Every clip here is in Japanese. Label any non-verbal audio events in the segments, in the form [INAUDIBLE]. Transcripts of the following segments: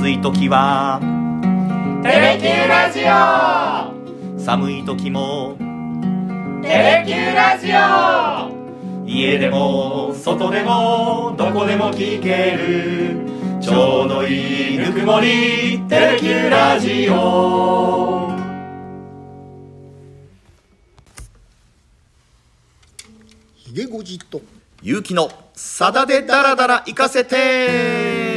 暑い時は。テレキューラジオ。寒い時も。テレキューラジオ。家でも外でもどこでも聞ける。ちょうどいいぬくもりテレキューラジオ。ひげごじと。勇気のさだでダラダラ行かせて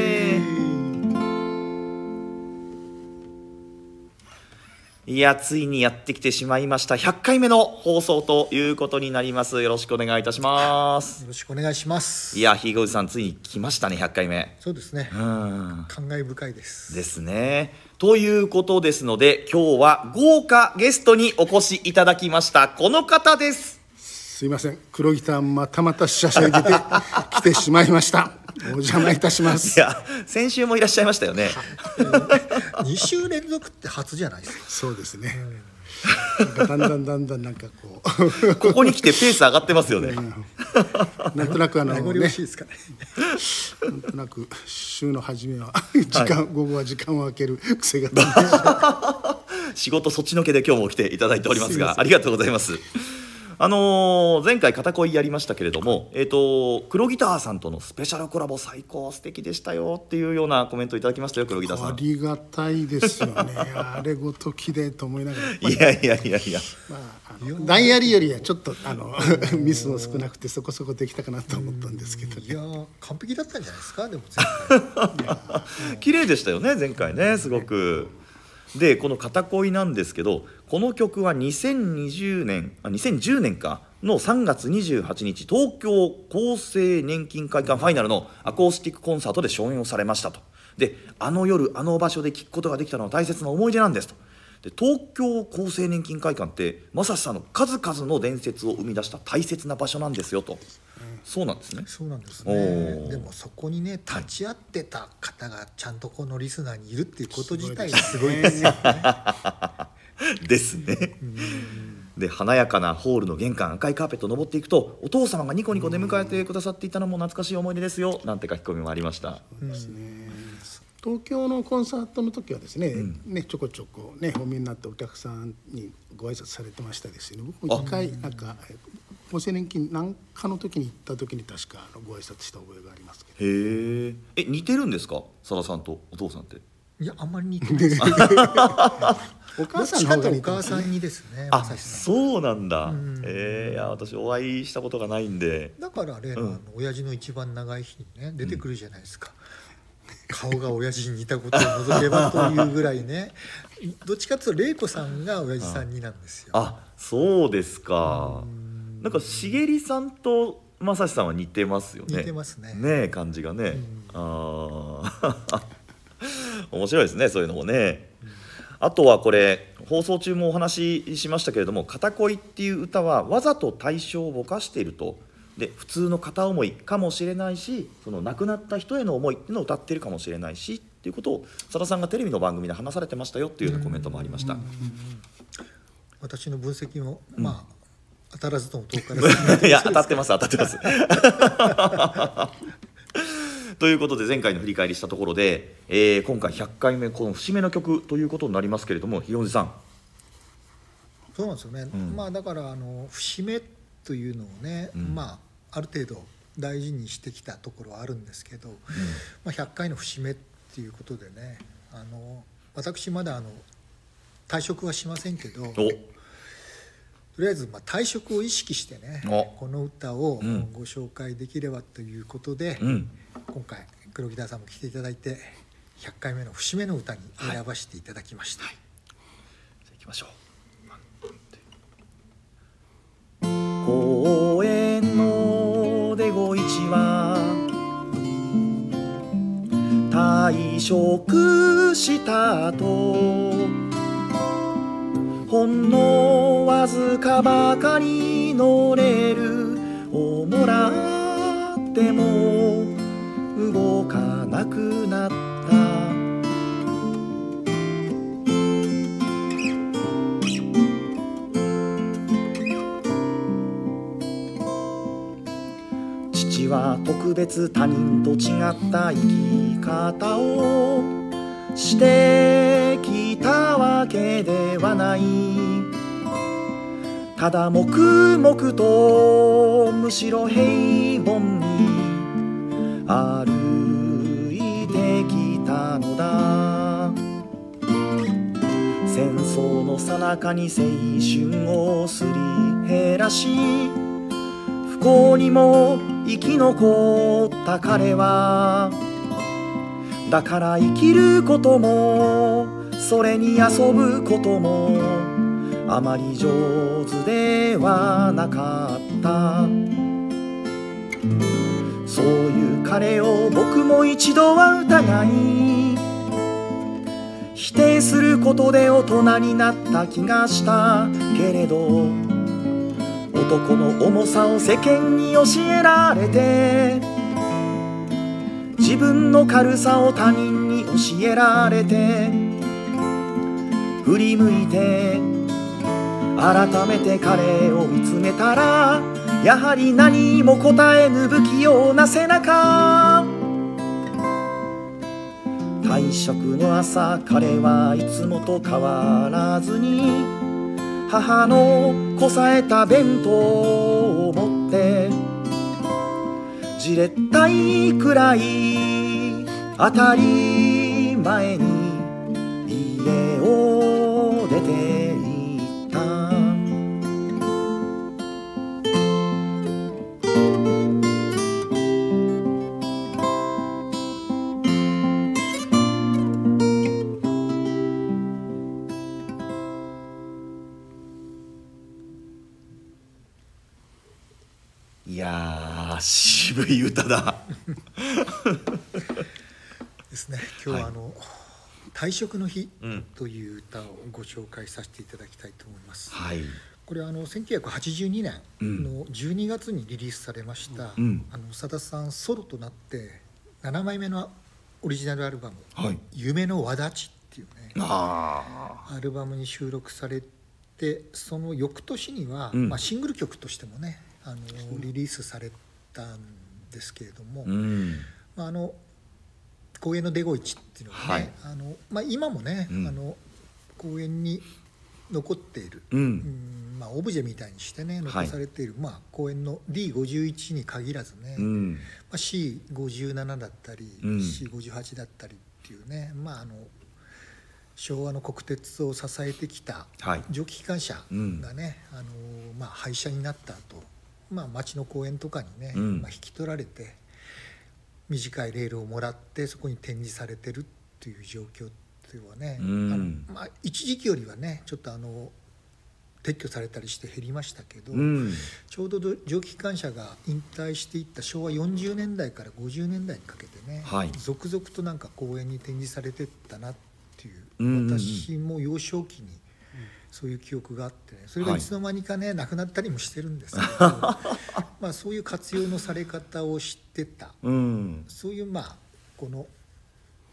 いやついにやってきてしまいました。100回目の放送ということになります。よろしくお願いいたします。よろしくお願いします。いやひいごじさんついに来ましたね100回目。そうですね。うん。感慨深いです。ですね。ということですので今日は豪華ゲストにお越しいただきました。この方です。すいません。黒ギターまたまたしゃしゃいでて来てしまいましたお邪魔いたします。いや先週もいらっしゃいましたよね。2週連続って初じゃないですか。そうですね、だんだんだんだんなんかこう。ここに来てペース上がってますよね。[LAUGHS] なんとなくあの名残ね惜しいですかね。なんとなく週の初めは時間、午後は時間を空ける癖が [LAUGHS] 仕事そっちのけで今日も来ていただいておりますがありがとうございますあのー前回片恋やりましたけれども、えー、と黒ギターさんとのスペシャルコラボ最高素敵でしたよっていうようなコメントいただきましたよ黒ギターさん。ありがたいですよね。[LAUGHS] あれごときでと思いながら。いやいやいやいや。まあ、あのダイアリーよりはちょっとあの [LAUGHS] ミスも少なくてそこそこできたかなと思ったんですけどね。いやー完璧だったんじゃないですか？でも前回。[LAUGHS] 綺麗でしたよね前回ねすごく。でこの「片恋」なんですけどこの曲は2020年あ2010年か。の3月28日東京厚生年金会館ファイナルのアコースティックコンサートで上演をされましたと。であの夜あの場所で聴くことができたのは大切な思い出なんですと。で東京厚生年金会館って正志さんの数々の伝説を生み出した大切な場所なんですよと、そうなんですね。そうなんですね。でもそこにね立ち会ってた方がちゃんとこのリスナーにいるっていうこと自体がすごいですよね [LAUGHS] ですね。で華やかなホールの玄関赤いカーペットを登っていくとお父様がニコニコ出迎えてくださっていたのも懐かしい思い出ですよなんて書き込みもありました。東京のコンサートの時はですね,、ねちょこちょこねお見えになってお客さんにご挨拶されてましたですよね僕も一回なんかえ厚生年金なんかの時に行った時に確かご挨拶した覚えがありますけど。え似てるんですか？さださんとお父さんって。いやあんまり似てないです。[LAUGHS] おど母さんの方が似てますね。母さんにですねあそうなんだ。ん。ええいや私お会いしたことがないんで。だから例の,、親父の一番長い日にね出てくるじゃないですか、顔が親父に似たことを除けばというぐらいね。[LAUGHS] どっちかというと玲子さんが親父さんになんですよ。あそうですか。なんかしげりさんとまさんは似てますよね。似てますね。ねえ感じがね。ああ面白いですねそういうのもね。あとはこれ放送中もお話ししましたけれども「片恋」っていう歌はわざと対象をぼかしていると。で普通の片思いかもしれないしその亡くなった人への思いっていうのを歌ってるかもしれないしっていうことをさださんがテレビの番組で話されてましたよっていうようなコメントもありました。私の分析も、まあ当たらずとも遠からず [LAUGHS] いや当たってます当たってます。ということで前回の振り返りしたところで、えー今回100回目この節目の曲ということになりますけれどもひろじさん。そうなんですよね、ん。まあだからあの節目というのをね、ん。まあある程度大事にしてきたところはあるんですけど、まあ、100回の節目っていうことでねあの私まだあの退職はしませんけどとおりあえずまあ退職を意識してねお。この歌をうん。ご紹介できればということで、うん今回黒木田さんも来ていただいて100回目の節目の歌に選ばせていただきました。じゃあ行きましょう。公園の出ご一は退職したとほんのわずかばかり乗れるをもらっても動かなくなった。父は特別他人と違った生き方をしてきたわけではない。ただ黙々とむしろ平凡に歩戦争の最中に青春をすり減らし不幸にも生き残った彼はだから生きることもそれに遊ぶこともあまり上手ではなかった。そういう彼を僕も一度は疑い否定することで大人になった気がした。けれど男の重さを世間に教えられて自分の軽さを他人に教えられて振り向いて改めて彼を見つめたらやはり何も答えぬ不器用な背中。退職の朝彼はいつもと変わらずに母のこさえた弁当を持ってじれったいくらい当たり前に家だ。ですね。今日はあの、退職の日うん。という歌をご紹介させていただきたいと思います。はい。これはあの1982年の12月にリリースされました、うん。あの長田さんソロとなって7枚目のオリジナルアルバムはい「夢の輪立ち」っていうねあアルバムに収録されてその翌年には、うん。まあ、シングル曲としてもねあのリリースされたんですけれども、まあ、あの公園のデゴイチっていうのはね、あのまあ、今もね、うん。あの公園に残っている、ううんんまあ、オブジェみたいにしてねはい。残されている、まあ、公園の D51 に限らずね、まうん。あ、C57 だったり、うん。C58 だったりっていうね、まあ、あの昭和の国鉄を支えてきたはい。蒸気機関車がね、あのまあ、廃車になった後、まあ町の公園とかにね、うん。まあ、引き取られて短いレールをもらってそこに展示されてるっていう状況っていうのはね、うん。あのまあ、一時期よりはねちょっとあの撤去されたりして減りましたけど、うん。ちょうど蒸気機関車が引退していった昭和40年代から50年代にかけてね、はい。続々となんか公園に展示されてったなっていう、うんうんうん。私も幼少期にそういう記憶があってね。それがい。つの間にかね、なくなったりもしてるんですけど。[LAUGHS] まあそういう活用のされ方を知ってた。うん。そういうまあこの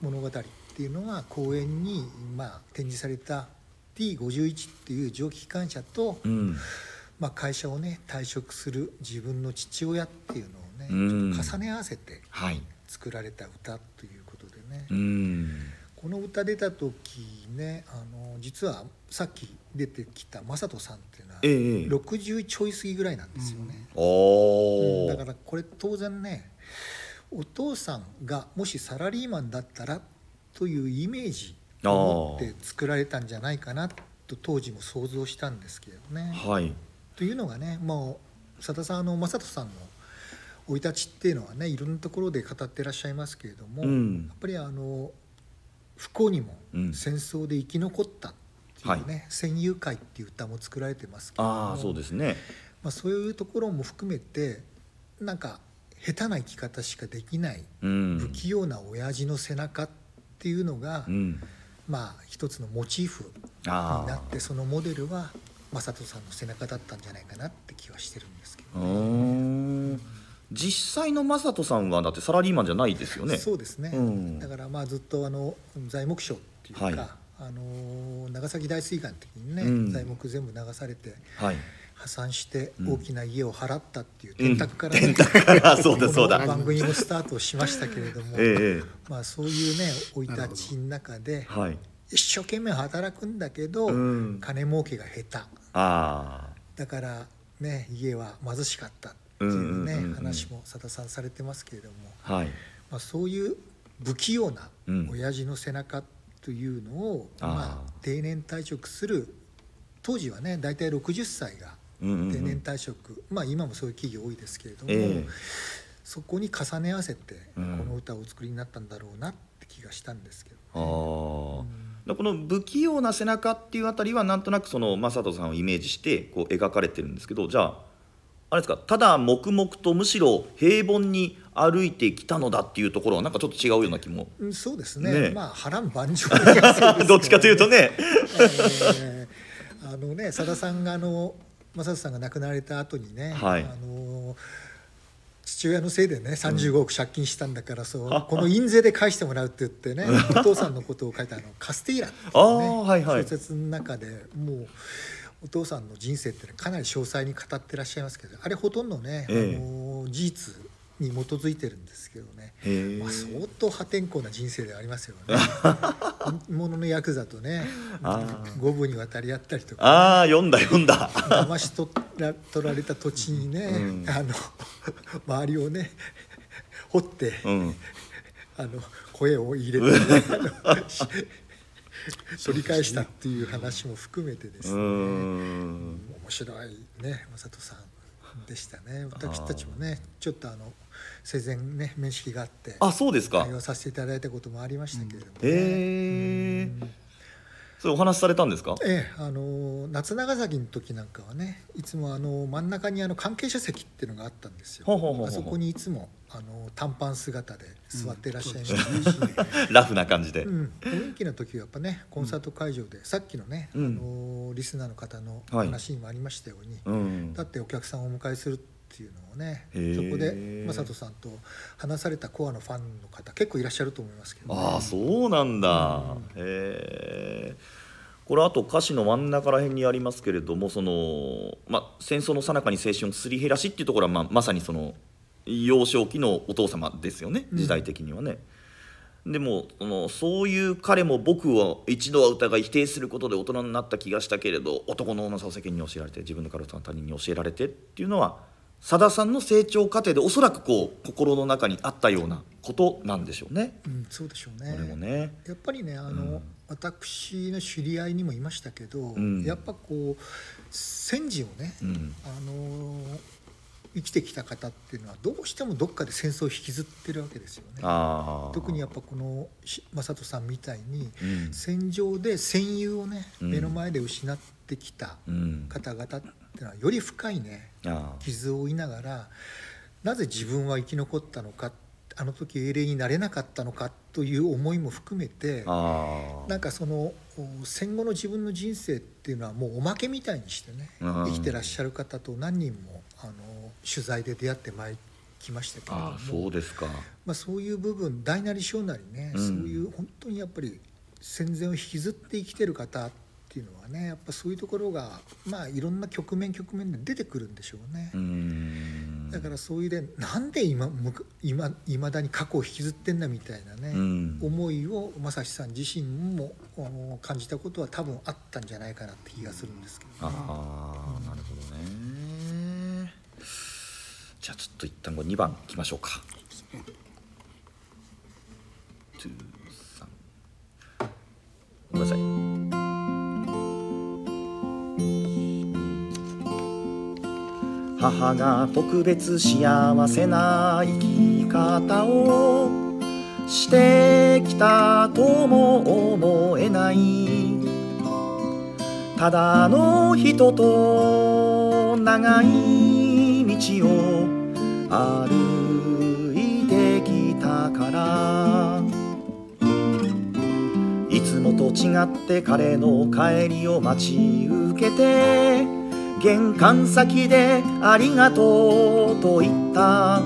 物語っていうのが公園にまあ展示された T51 っていう蒸気機関車と、うん。まあ、会社をね退職する自分の父親っていうのをね、うん。ちょっと重ね合わせてはい。作られた歌ということでね、うんこの歌出た時ねあの実はさっき出てきた正人さんっていうのは、ええ60ちょい過ぎぐらいなんですよね、おおだからこれ当然ねお父さんがもしサラリーマンだったらというイメージを持って作られたんじゃないかなと当時も想像したんですけどね。はい。というのがねもう佐田さんあの正人さんの生い立ちっていうのはねいろんなところで語ってらっしゃいますけれども、うん。やっぱりあの不幸にもうん。戦争で生き残ったっていうね「戦友会」っていう歌も作られてますけれどもああそうですね。まあ、そういうところも含めてなんか下手な生き方しかできないうん。不器用な親父の背中っていうのが、うん。まあ一つのモチーフにあなってそのモデルは正人さんの背中だったんじゃないかなって気はしてるんですけど、ーん実際の正人さんはだってサラリーマンじゃないですよね。そうですね、うん。だからまあずっとあの材木商っていうか、はい。あの長崎大水害の時にね、うん。材木全部流されてはい。破産して大きな家を払ったっていう電卓から、ね電卓からそうだそ番組もスタートしましたけれども、[LAUGHS] ええ。まあ、そういうね生い立ちの中ではい。一生懸命働くんだけど、うん。金儲けが下手。あだからね家は貧しかったっていうね、うんうんうんうん。話もさださんされてますけれども、あはい。まあ、そういう不器用なうん。親父の背中というのを、あー。まあ、定年退職する当時はね大体60歳がうんうんうん。定年退職、まあ今もそういう企業多いですけれども、ええ。そこに重ね合わせてこうん。の歌をお作りになったんだろうなって気がしたんですけど、あー。だこの不器用な背中っていうあたりはなんとなくその正人さんをイメージしてこう描かれてるんですけどじゃああれですか？ただ黙々とむしろ平凡に歩いてきたのだっていうところはなんかちょっと違うような気もうんそうですね。ね。まあ波乱万丈な気がするんですけど [LAUGHS] どっちかというとね。えーあのねさださんがあの正人さんが亡くなられた後にね、はい。あの父親のせいでね35億借金したんだから、そうこの印税で返してもらうって言ってね [LAUGHS] お父さんのことを書いたあのカスティーラっていう、ねあーはいはい。小説の中でもうお父さんの人生ってかなり詳細に語ってらっしゃいますけどあれほとんどね、ええ。あの事実に基づいてるんですけどね、まあ、相当破天荒な人生ではありますよね。[LAUGHS] 本物のヤクザとねあ五分に渡り合ったりとか。ああ読んだ読んだ。騙し取ら取られた土地にね、うん。あの周りをね掘って、うん。あの声を入れて、ね、[LAUGHS] 取り返したっていう話も含めてですね、ん。面白いね正人さんでしたね。私たちもねちょっとあの生前ね面識があってあそうですか。対応させていただいたこともありましたけれども、ね。へえそれお話しされたんですか？ええ、あの夏長崎の時なんかはねいつもあの真ん中にあの関係者席っていうのがあったんですよ。あそこにいつもあの短パン姿で座ってらっしゃいましたし、[LAUGHS] ラフな感じで、うん。雰囲気の時はやっぱねコンサート会場で、さっきのね、うん。あのリスナーの方のはい話にもありましたように、うん。だってお客さんをお迎えするっていうのをねそこで正人さんと話されたコアのファンの方結構いらっしゃると思いますけど、ね、ああそうなんだ、へえこれあと歌詞の真ん中ら辺にありますけれどもその、まあ、戦争の最中に青春をすり減らしっていうところは、まあ、まさにその幼少期のお父様ですよね時代的にはね。でもそのそういう彼も僕を一度は疑い否定することで大人になった気がしたけれど男の女さを世間に教えられて自分の体を他人に教えられてっていうのはさださんの成長過程でおそらくこう心の中にあったようなことなんでしょうね。うん、そうでしょうこれもねね。やっぱりねあの、うん私の知り合いにもいましたけど、んやっぱこう戦時をね、うんあの生きてきた方っていうのはどうしてもどっかで戦争を引きずってるわけですよね。特にやっぱこのし正人さんみたいに、うん。戦場で戦友をね、うん。目の前で失ってきたうん。方々っていうのはより深いね傷を負いながらなぜ自分は生き残ったのかあの時英霊になれなかったのかという思いも含めてなんかそのお戦後の自分の人生っていうのはもうおまけみたいにしてねうん。生きてらっしゃる方と何人もあの取材で出会ってまいきましたけれども。ああそうですか。まあ、そういう部分大なり小なりね、うん。そういう本当にやっぱり戦前を引きずって生きてる方っていうのはねやっぱそういうところがまあいろんな局面局面で出てくるんでしょうね。うだからそういうでなんで今今未だに過去を引きずってんだみたいなね、うん。思いを正志さん自身もお感じたことは多分あったんじゃないかなって気がするんですけど、ね、ああなるほどねじゃあちょっと一旦これ2番いきましょうか。2 3ごめんなさい。母が特別幸せな生き方をしてきたとも思えない。ただの人と長い道を歩いてきたから。いつもと違って彼の帰りを待ち受けて玄関先でありがとうと言った。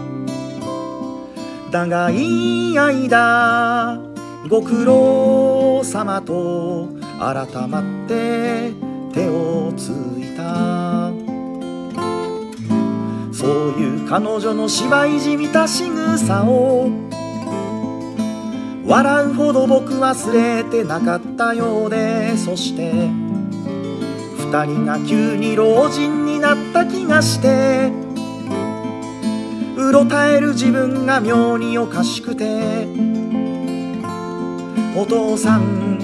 長い間ご苦労様と改まって手をついた。そういう彼女の芝居じみた仕草を。笑うほど僕忘れてなかったようでそして二人が急に老人になった気がしてうろたえる自分が妙におかしくてお父さん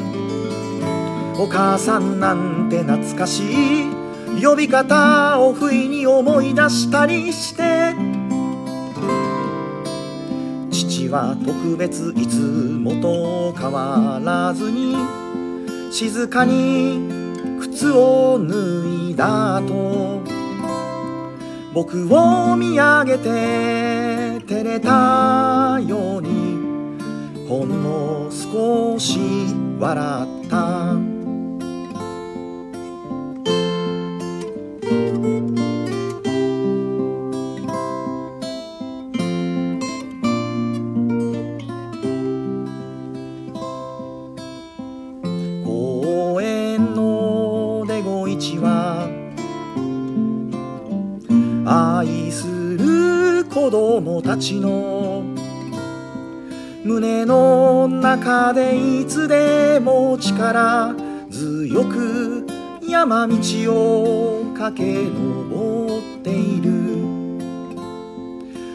お母さんなんて懐かしい。呼び方を不意に思い出したりして。父は特別いつもと変わらずに静かに靴を脱いだと僕を見上げて照れたようにほんの少し笑った。出小市は。愛する子供たちの胸の中でいつでも力強く山道を駆け上っている。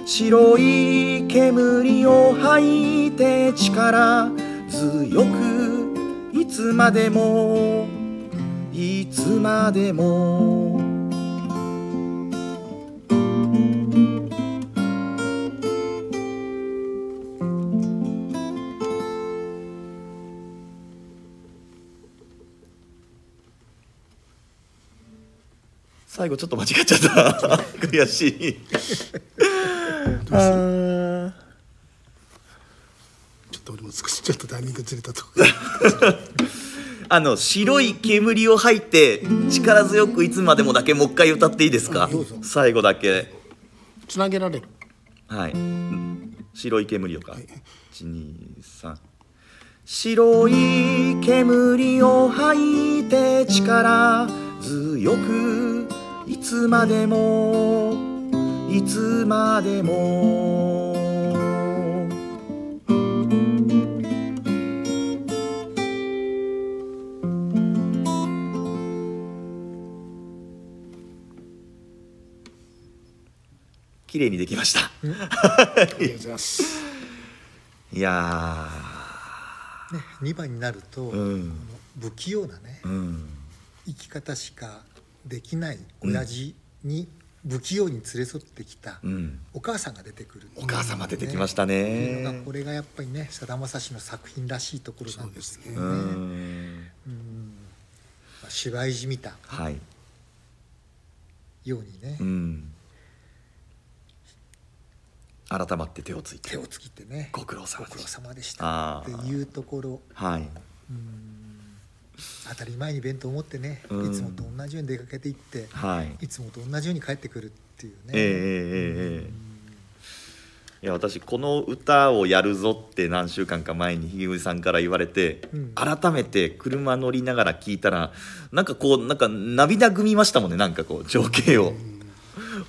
白い煙を吐いて力強くいつまでもいつまでも。最後ちょっと間違っちゃった。[LAUGHS] 悔しい。ちょっと俺も少しちょっとタイミングずれたとあの白い煙を吐いて力強くいつまでもだけもう一回歌っていいですか？最後だけ。つなげられる？はい。うん白い煙をか。123白い煙を吐いて力強くいつまでもいつまでも綺麗にできました。ありがとうございますいやね、2番になると、うん。不器用なねーうん。生き方しかできない親父に不器用に連れ添ってきたうん。お母さんが出てくる、お母様出てきましたね。がこれがやっぱりねさだまさしの作品らしいところなんですけどね。芝居じみたはい。ようにね、うん改まって手をついて。手をつきてね。ご苦労様ご苦労でした様でした。っていうところ。はい。当たり前に弁当を持ってね、うん。いつもと同じように出かけていって、はい。いつもと同じように帰ってくるっていうね、ええええええいや私この歌をやるぞって何週間か前にひげぐさんから言われて、うん。改めて車乗りながら聞いたらなんかこうなんか涙ぐみましたもんねなんかこう情景を。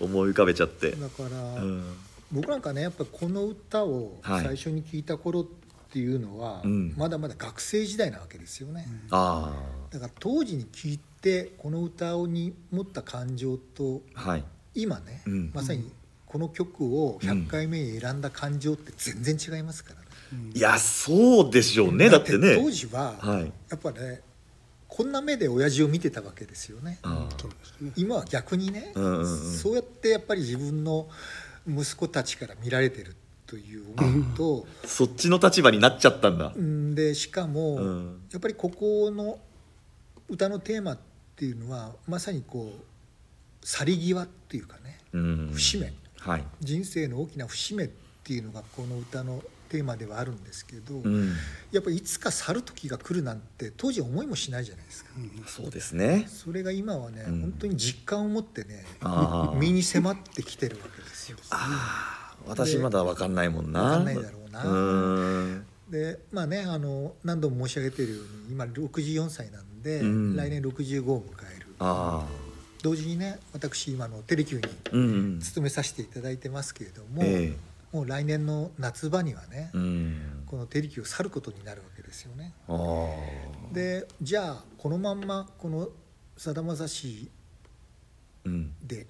思い浮かべちゃって、だから、うん僕なんかねやっぱこの歌をはい。最初に聞いた頃っていうのは、うん。まだまだ学生時代なわけですよね、あだから当時に聞いてこの歌に持った感情とあはい。今ね、うん。まさにこの曲を100回目に選んだ感情って全然違いますからね、いやそうでしょうね。だってね。当時は、はい。やっぱねこんな目で親父を見てたわけですよね。今は逆にね、うんうんうん。そうやってやっぱり自分の息子たちから見られてるという思いと、あそっちの立場になっちゃったんだ。うん。でしかも、うん。やっぱりここの歌のテーマっていうのはまさにこう去り際っていうかねうん。節目。はい。人生の大きな節目っていうのがこの歌のテーマではあるんですけど、うん。やっぱりいつか去る時が来るなんて当時思いもしないじゃないですか。そうですね。それが今はね、うん。本当に実感を持ってね身に迫ってきてるわけですよ。私まだわかんないもんな。わかんないだろうな。うん。でまあねあの何度も申し上げているように今64歳なんで、うん。来年65を迎える。あ同時にね私今のテレキューにうんうん。勤めさせていただいてますけれども、えもう来年の夏場にはね、えうん。このテレキューを去ることになるわけですよね。でじゃあこのまんまこのさだまさしうん。で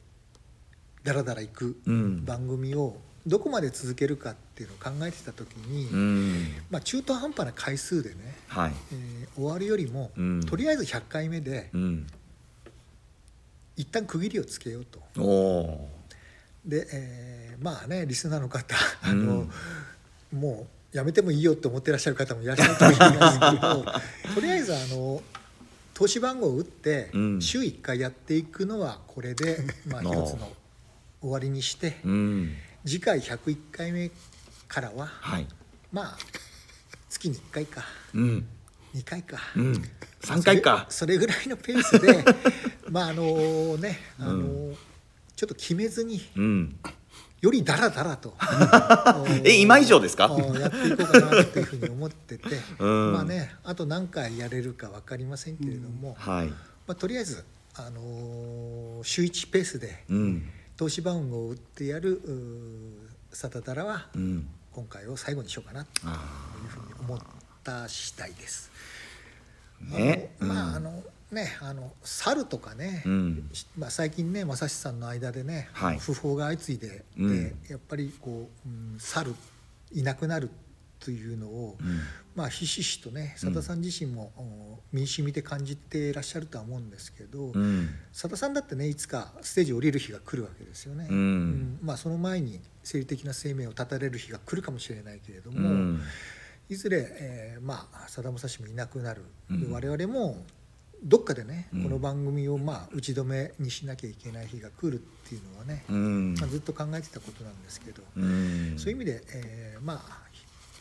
だらだら行くうん。番組をどこまで続けるかっていうのを考えてた時に、うん。まあ、中途半端な回数でね、はい。えー終わるよりも、うん。とりあえず100回目でうん。一旦区切りをつけようと。で、えーまあねリスナーの方あうの、んもうやめてもいいよって思ってらっしゃる方もいらっしゃると思いますけど [LAUGHS] とりあえずあの投資番号を打って、うん。週1回やっていくのはこれで、[LAUGHS] まあ、一つの終わりにしてうん。次回101回目からははい。まあ月に1回かうん。2回か。うん。3回か。それぐらいのペースで [LAUGHS] まああのねあの、ちょっと決めずにうんよりだらだらと。[LAUGHS] え今以上ですか？やっていこうかなっていうふうに思ってて、うん。まあねあと何回やれるか分かりませんけれども、はい。まあ、とりあえず、あのー週1ペースでうん。投資番号を打ってやるサタダラはうん。今回を最後にしようかなとあいうふうに思った次第です。あね。あのまああのねあの猿とかね、うん。まあ、最近ね正志さんの間でね、はい。訃報が相次いで、うん。でやっぱりこう、うん、猿いなくなるというのを、うん。まあひしひしとね佐田さん自身も、お身に染みて感じていらっしゃるとは思うんですけど、うん。佐田さんだってねいつかステージ降りる日が来るわけですよね。うん。まあ、その前に生理的な生命を絶たれる日が来るかもしれないけれどうも、ん。いずれ、えーまあさだまさしもいなくなる、うん。で我々もどっかでね、うん。この番組をまあ打ち止めにしなきゃいけない日が来るっていうのはね、うん。まあ、ずっと考えてたことなんですけど、うん。そういう意味で、えーまあ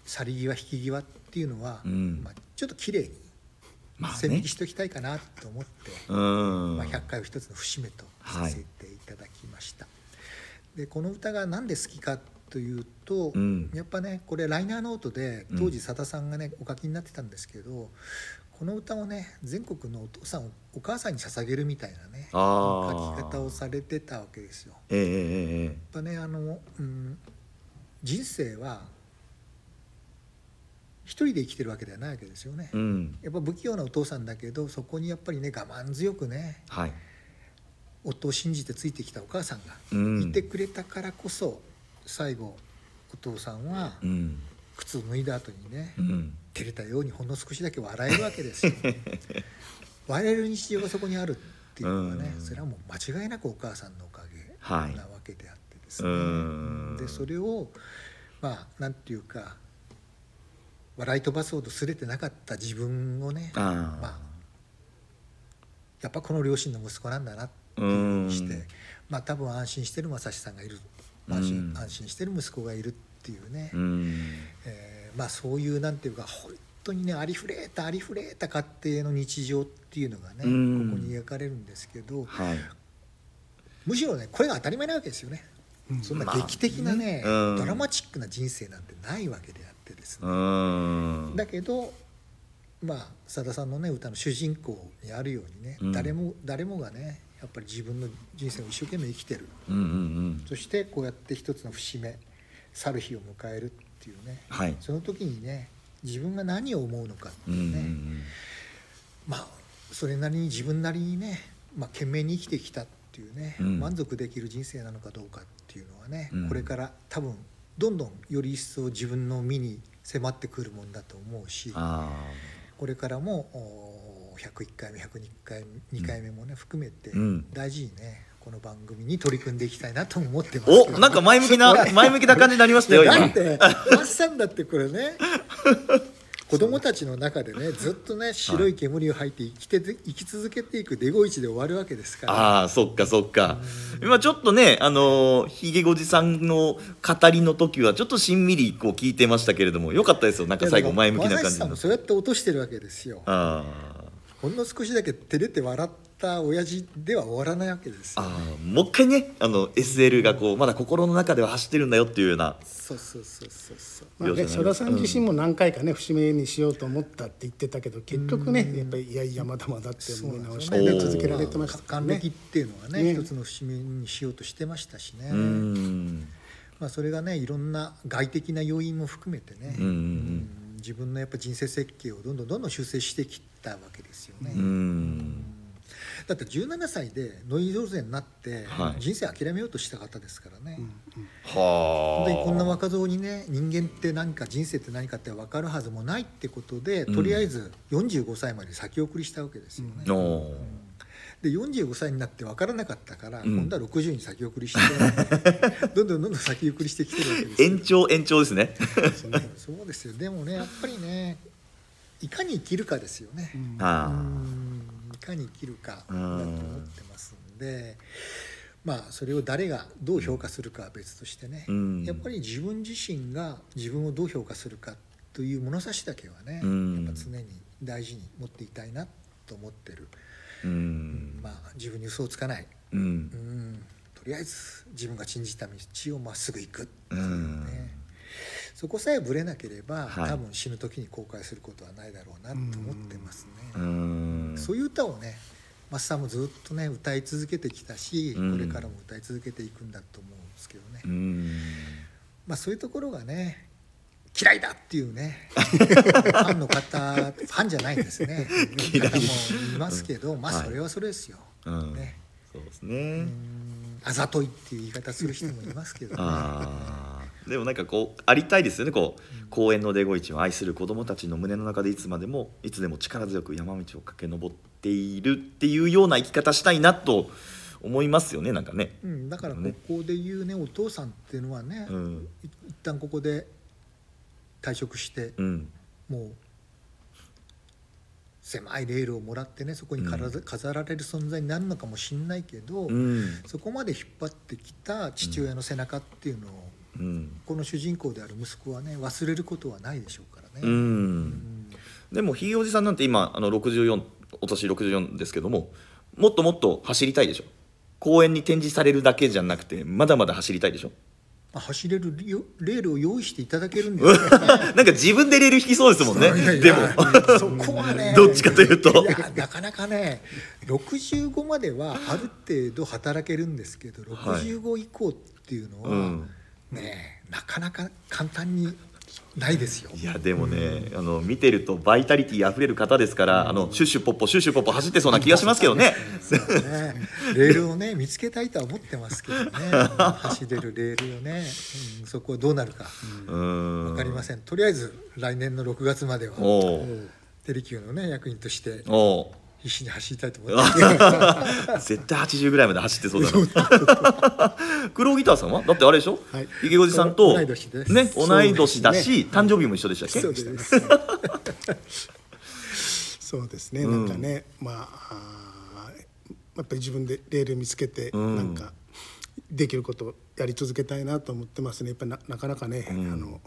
去り際引き際っていうのは、うん。まあ、ちょっと綺麗にまあね。線引きしておきたいかなと思って、うん。まあ、100回を一つの節目とさせていただきました。でこの歌が何で好きかというと、うん。やっぱねこれライナーノートで当時さださんがねお書きになってたんですけどこの歌をね全国のお父さんお母さんに捧げるみたいなね書き方をされてたわけですよ。えええええやっぱねあの、うん、人生は一人で生きてるわけではないわけですよね。えうん。やっぱ不器用なお父さんだけどそこにやっぱりね我慢強くねはい。夫を信じてついてきたお母さんがうん。いてくれたからこそ最後お父さんはうん。靴を脱いだ後にねうん照れたようにほんの少しだけ笑えるわけですよ。[LAUGHS] 笑える日常がそこにあるっていうのはねうん。それはもう間違いなくお母さんのおかげはい。なわけであってですうね。ん。でそれをまあなんていうか笑い飛ばそうとすれてなかった自分をねあまあやっぱこの両親の息子なんだなっていううんふうにしてまあ多分安心してる正志さんがいる安心うん。安心してる息子がいるっていうね、うん。えーまあそういうなんていうか本当にねありふれたありふれた家庭の日常っていうのがねここうんに描かれるんですけどはい。むしろねこれが当たり前なわけですよね。そんな劇的なね、まあね。うん。ドラマチックな人生なんてないわけであってですね、うん。だけどまあさださんのね歌の主人公にあるようにね、うん。誰も誰もがねやっぱり自分の人生を一生懸命生きてる。うんうんうん。そしてこうやって一つの節目去る日を迎える。っていうね、はい。その時にね自分が何を思うのかってうんういうね、ん。まあそれなりに自分なりにね、まあ、懸命に生きてきたっていうね、うん。満足できる人生なのかどうかっていうのはね、うん。これから多分どんどんより一層自分の身に迫ってくるもんだと思うしあこれからもお101回目102回目2回目もね、含めてうん。大事にねこの番組に取り組んでいきたいなと思ってますおなんか前向きな [LAUGHS] 前向きな感じになりましたよだってマッサンだってこれね。[LAUGHS] 子供たちの中でねずっとね白い煙を吐いて生きて生き続けていくデゴイチで終わるわけですから。ああそっかそっか。今ちょっとねあのーひげごじさんの語りの時はちょっとしんみりこう聞いてましたけれどもよかったですよなんか最後前向きな感じさんもそうやって落としてるわけですよ。ほんの少しだけ照れて笑った親父では終わらないわけですよあーもう一回ねあの SL がこうまだ心の中では走ってるんだよっていうような。そうそうそうそうそう。まあね、描写になります。曽田さん自身も何回かね節目にしようと思ったって言ってたけど結局ねやっぱりいやいやまだまだって思い直して、ね、続けられてましたからね。還暦。っていうのはねね一つの節目にしようとしてましたしね、うんまあ、それがねいろんな外的な要因も含めてね、うんうんうん自分のやっぱ人生設計をどんどんどんどん修正してきたわけですよね。うんうんだって17歳でノイローゼになってはい。人生諦めようとした方ですからね、はあ。本当にこんな若造にね人間って何か人生って何かって分かるはずもないってことでとりあえず45歳まで先送りしたわけですよね。おーで45歳になって分からなかったから、うん。今度は60に先送りして [LAUGHS] どんどんどんどん先送りしてきてるわけですよ。延長延長ですね。そうですよ。でもねやっぱりねいかに生きるかですよね、うあん。いかに生きるかだと思ってますんでまあそれを誰がどう評価するかは別としてね、うん。やっぱり自分自身が自分をどう評価するかという物差しだけはね、うん。やっぱ常に大事に持っていたいなと思ってる、あうん。まあ自分に嘘をつかない、うん。うん、とりあえず自分が信じた道をまっすぐ行く。っていううん。ね、そこさえぶれなければ、はい。多分死ぬ時に後悔することはないだろうなと思ってますうね。ん。そういう歌をねマスターもずっとね歌い続けてきたし、うん。これからも歌い続けていくんだと思うんですけどね、うん。まあそういうところがね嫌いだっていうね [LAUGHS] ファンの方ファンじゃないんですね。嫌い。方もいますけど、まあはいそれはそれですよ、うん。ねそうですうねん。あざといっていう言い方する人もいますけどねでもなんかこうありたいですよね。こう公園のデゴイチを愛する子供たちの胸の中でいつまでもいつでも力強く山道を駆け上っているっていうような生き方したいなと思いますよねなんかね。うん、だからこね。こで言うねお父さんっていうのはね、うん。い一旦ここで退職して、うん。もう狭いレールをもらってねそこに飾られる存在になるのかもしれないけど、うん。そこまで引っ張ってきた父親の背中っていうのを、うん。この主人公である息子はね忘れることはないでしょうからね。うん。うんでもひいおじさんなんて今あの64お年64ですけどももっともっと走りたいでしょ？公園に展示されるだけじゃなくてまだまだ走りたいでしょ？あ走れるよレールを用意していただけるんですよね。[LAUGHS] なんか自分でレール引きそうですもんね。でも。そこはね [LAUGHS] どっちかというと。いやなかなかね65まではある程度働けるんですけどはい65以降っていうのは、うんねなかなか簡単にないですよ。いやでもね、あの見てるとバイタリティあふれる方ですから、あのシュッシュポッポシュッシュポッポ走ってそうな気がしますけどね。ね、レールをね見つけたいとは思ってますけどね。[LAUGHS] 走れるレールをね、うん、そこはどうなるか。うん。分かりません。とりあえず来年の6月まではテレキューのね役員として必死に走りたいと思って。ます。絶対80ぐらいまで走ってそうだな。[LAUGHS] 黒ギターさんは？だってあれでしょ、はい。池越さんと同い年です。ね同い年だし、誕生日も一緒でしたっけ？そうです。ね [LAUGHS] そうですね、うん。なんかねまああーやっぱり自分でレール見つけて、うん。なんかできることをやり続けたいなと思ってますね。やっぱりななかなかね、ん。あの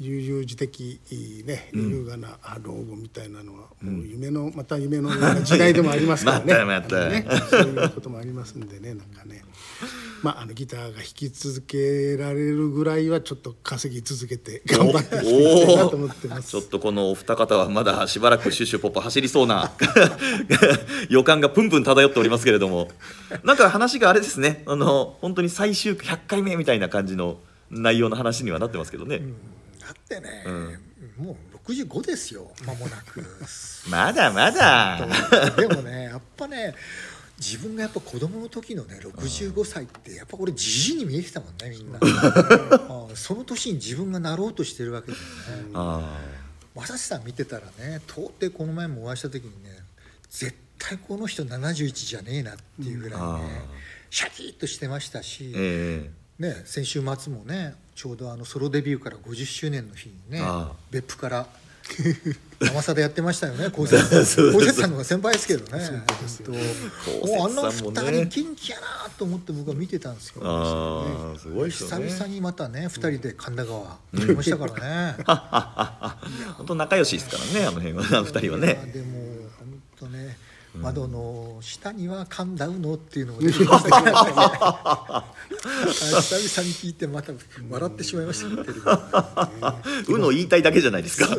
悠々自適ね優雅な老後みたいなのはもう夢の、また夢のような時代でもありますからね。[LAUGHS] またまた。ねそういうこともありますんでねなんかね。まああのギターが弾き続けられるぐらいはちょっと稼ぎ続けて頑張っていきたいなと思ってます。ちょっとこのお二方はまだしばらくシュッシュポッポ走りそうな [LAUGHS] 予感がプンプン漂っておりますけれども。なんか話があれですね。あの本当に最終100回目みたいな感じの内容の話にはなってますけどね、だってね、もう65ですよ間もなく。[LAUGHS] まだまだ。でもねやっぱね自分がやっぱ子供の時のね65歳ってやっぱこれじじいに見えてたもんねみんな。[LAUGHS] あその年に自分がなろうとしてるわけだよね。あ正志さん見てたらね到底この前もお会いした時にね絶対この人71じゃねえなっていうぐらいね、シャキッとしてましたし、え。ね、先週末もねちょうどあのソロデビューから50周年の日にね別府から [LAUGHS] 生さでやってましたよね [LAUGHS] 高瀬さん。そう高瀬さんの方が先輩ですけどね。高もうあんな瀬さんも2ね人元気やなと思って僕は見てたんですよ、ああすごい人久ね。々にまたね2人で神田川行きましたからね。[LAUGHS] 本当仲良しですからねあの辺は二人はね。でも本窓の下には神田うのっていうのも出てきましたけど、ね、あ久々に聞いてまた笑ってしまいましたうの言いたいだけじゃないですか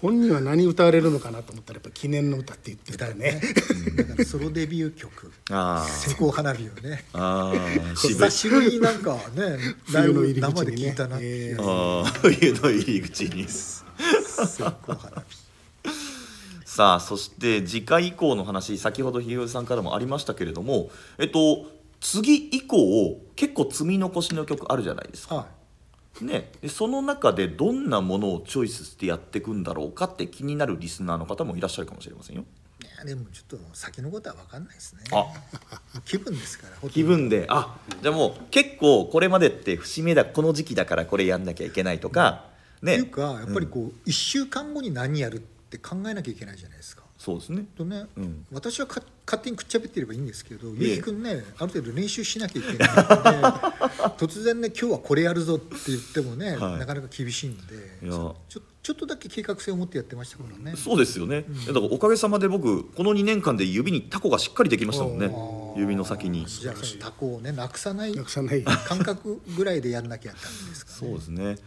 本人は何歌われるのかなと思ったらやっぱ記念の歌って言ってたねだからソロデビュー曲あ「成功花火」をね久しぶりになん。かねライブ冬の入り口生で聞いたなっていう、えああ冬の入り口に成功花火さあそして次回以降の話先ほどひよさんからもありましたけれどもえっと次以降結構積み残しの曲あるじゃないですか。はね、でその中でどんなものをチョイスしてやっていくんだろうかって気になるリスナーの方もいらっしゃるかもしれませんよ。いいやでもちょっと先のことは分かんないですね。あ。気分ですから気分で。あじゃあもう結構これまでって節目だこの時期だからこれやんなきゃいけないとか、ね。っていうかやっぱりこう1週間後に何やるって考えなきゃいけないじゃないですか。そうですね。とね、うん。私はか勝手にくっちゃべってればいいんですけどえゆうきくんねある程度練習しなきゃいけないので [LAUGHS] 突然ね今日はこれやるぞって言ってもね、はい。なかなか厳しいんでいや。ちょちょっとだけ計画性を持ってやってましたからね。そうですよね、だからおかげさまで僕この2年間で指にタコがしっかりできましたもんね。指の先に。じゃあそのタコをねなくさないなくさない。感覚ぐらいでやんなきゃダメですかね。そうですね、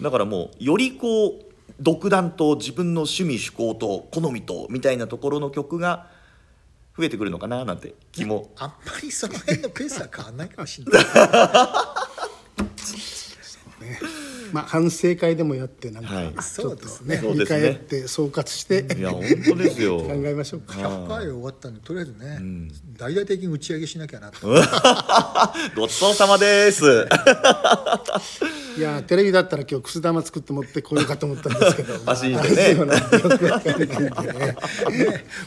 だからもうよりこう独断と自分の趣味趣向と好みとみたいなところの曲が増えてくるのかななんて気も。あんまりその辺のペースは変わんないかもしれない。[LAUGHS] ね。まあ反省会でもやってなんか、はい。ちょっとそうですね。ねそうですね。振り返って総括して、いや本当ですよ。[LAUGHS] 考えましょうか。100回終わったんでとりあえずね、ん。大々的に打ち上げしなきゃなと。[LAUGHS] ごちそうさまですいやテレビだったら今日くす玉作って持ってこようかと思ったんですけど。パシーンでね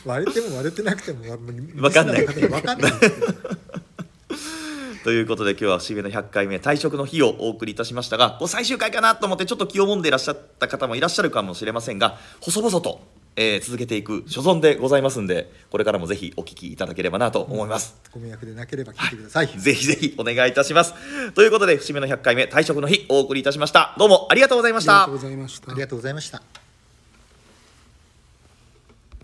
割れても割れてなくてもわわかんない。分かんない。ということで今日は節目の100回目退職の日をお送りいたしましたが最終回かなと思ってちょっと気をもんでいらっしゃった方もいらっしゃるかもしれませんが細々と、えー続けていく所存でございますんでこれからもぜひお聞きいただければなと思います。ご迷惑でなければ聞いてください。ぜひぜひお願いいたします。ということで節目の100回目退職の日お送りいたしました。どうもありがとうございましたありがとう。ございましたありがとうございました。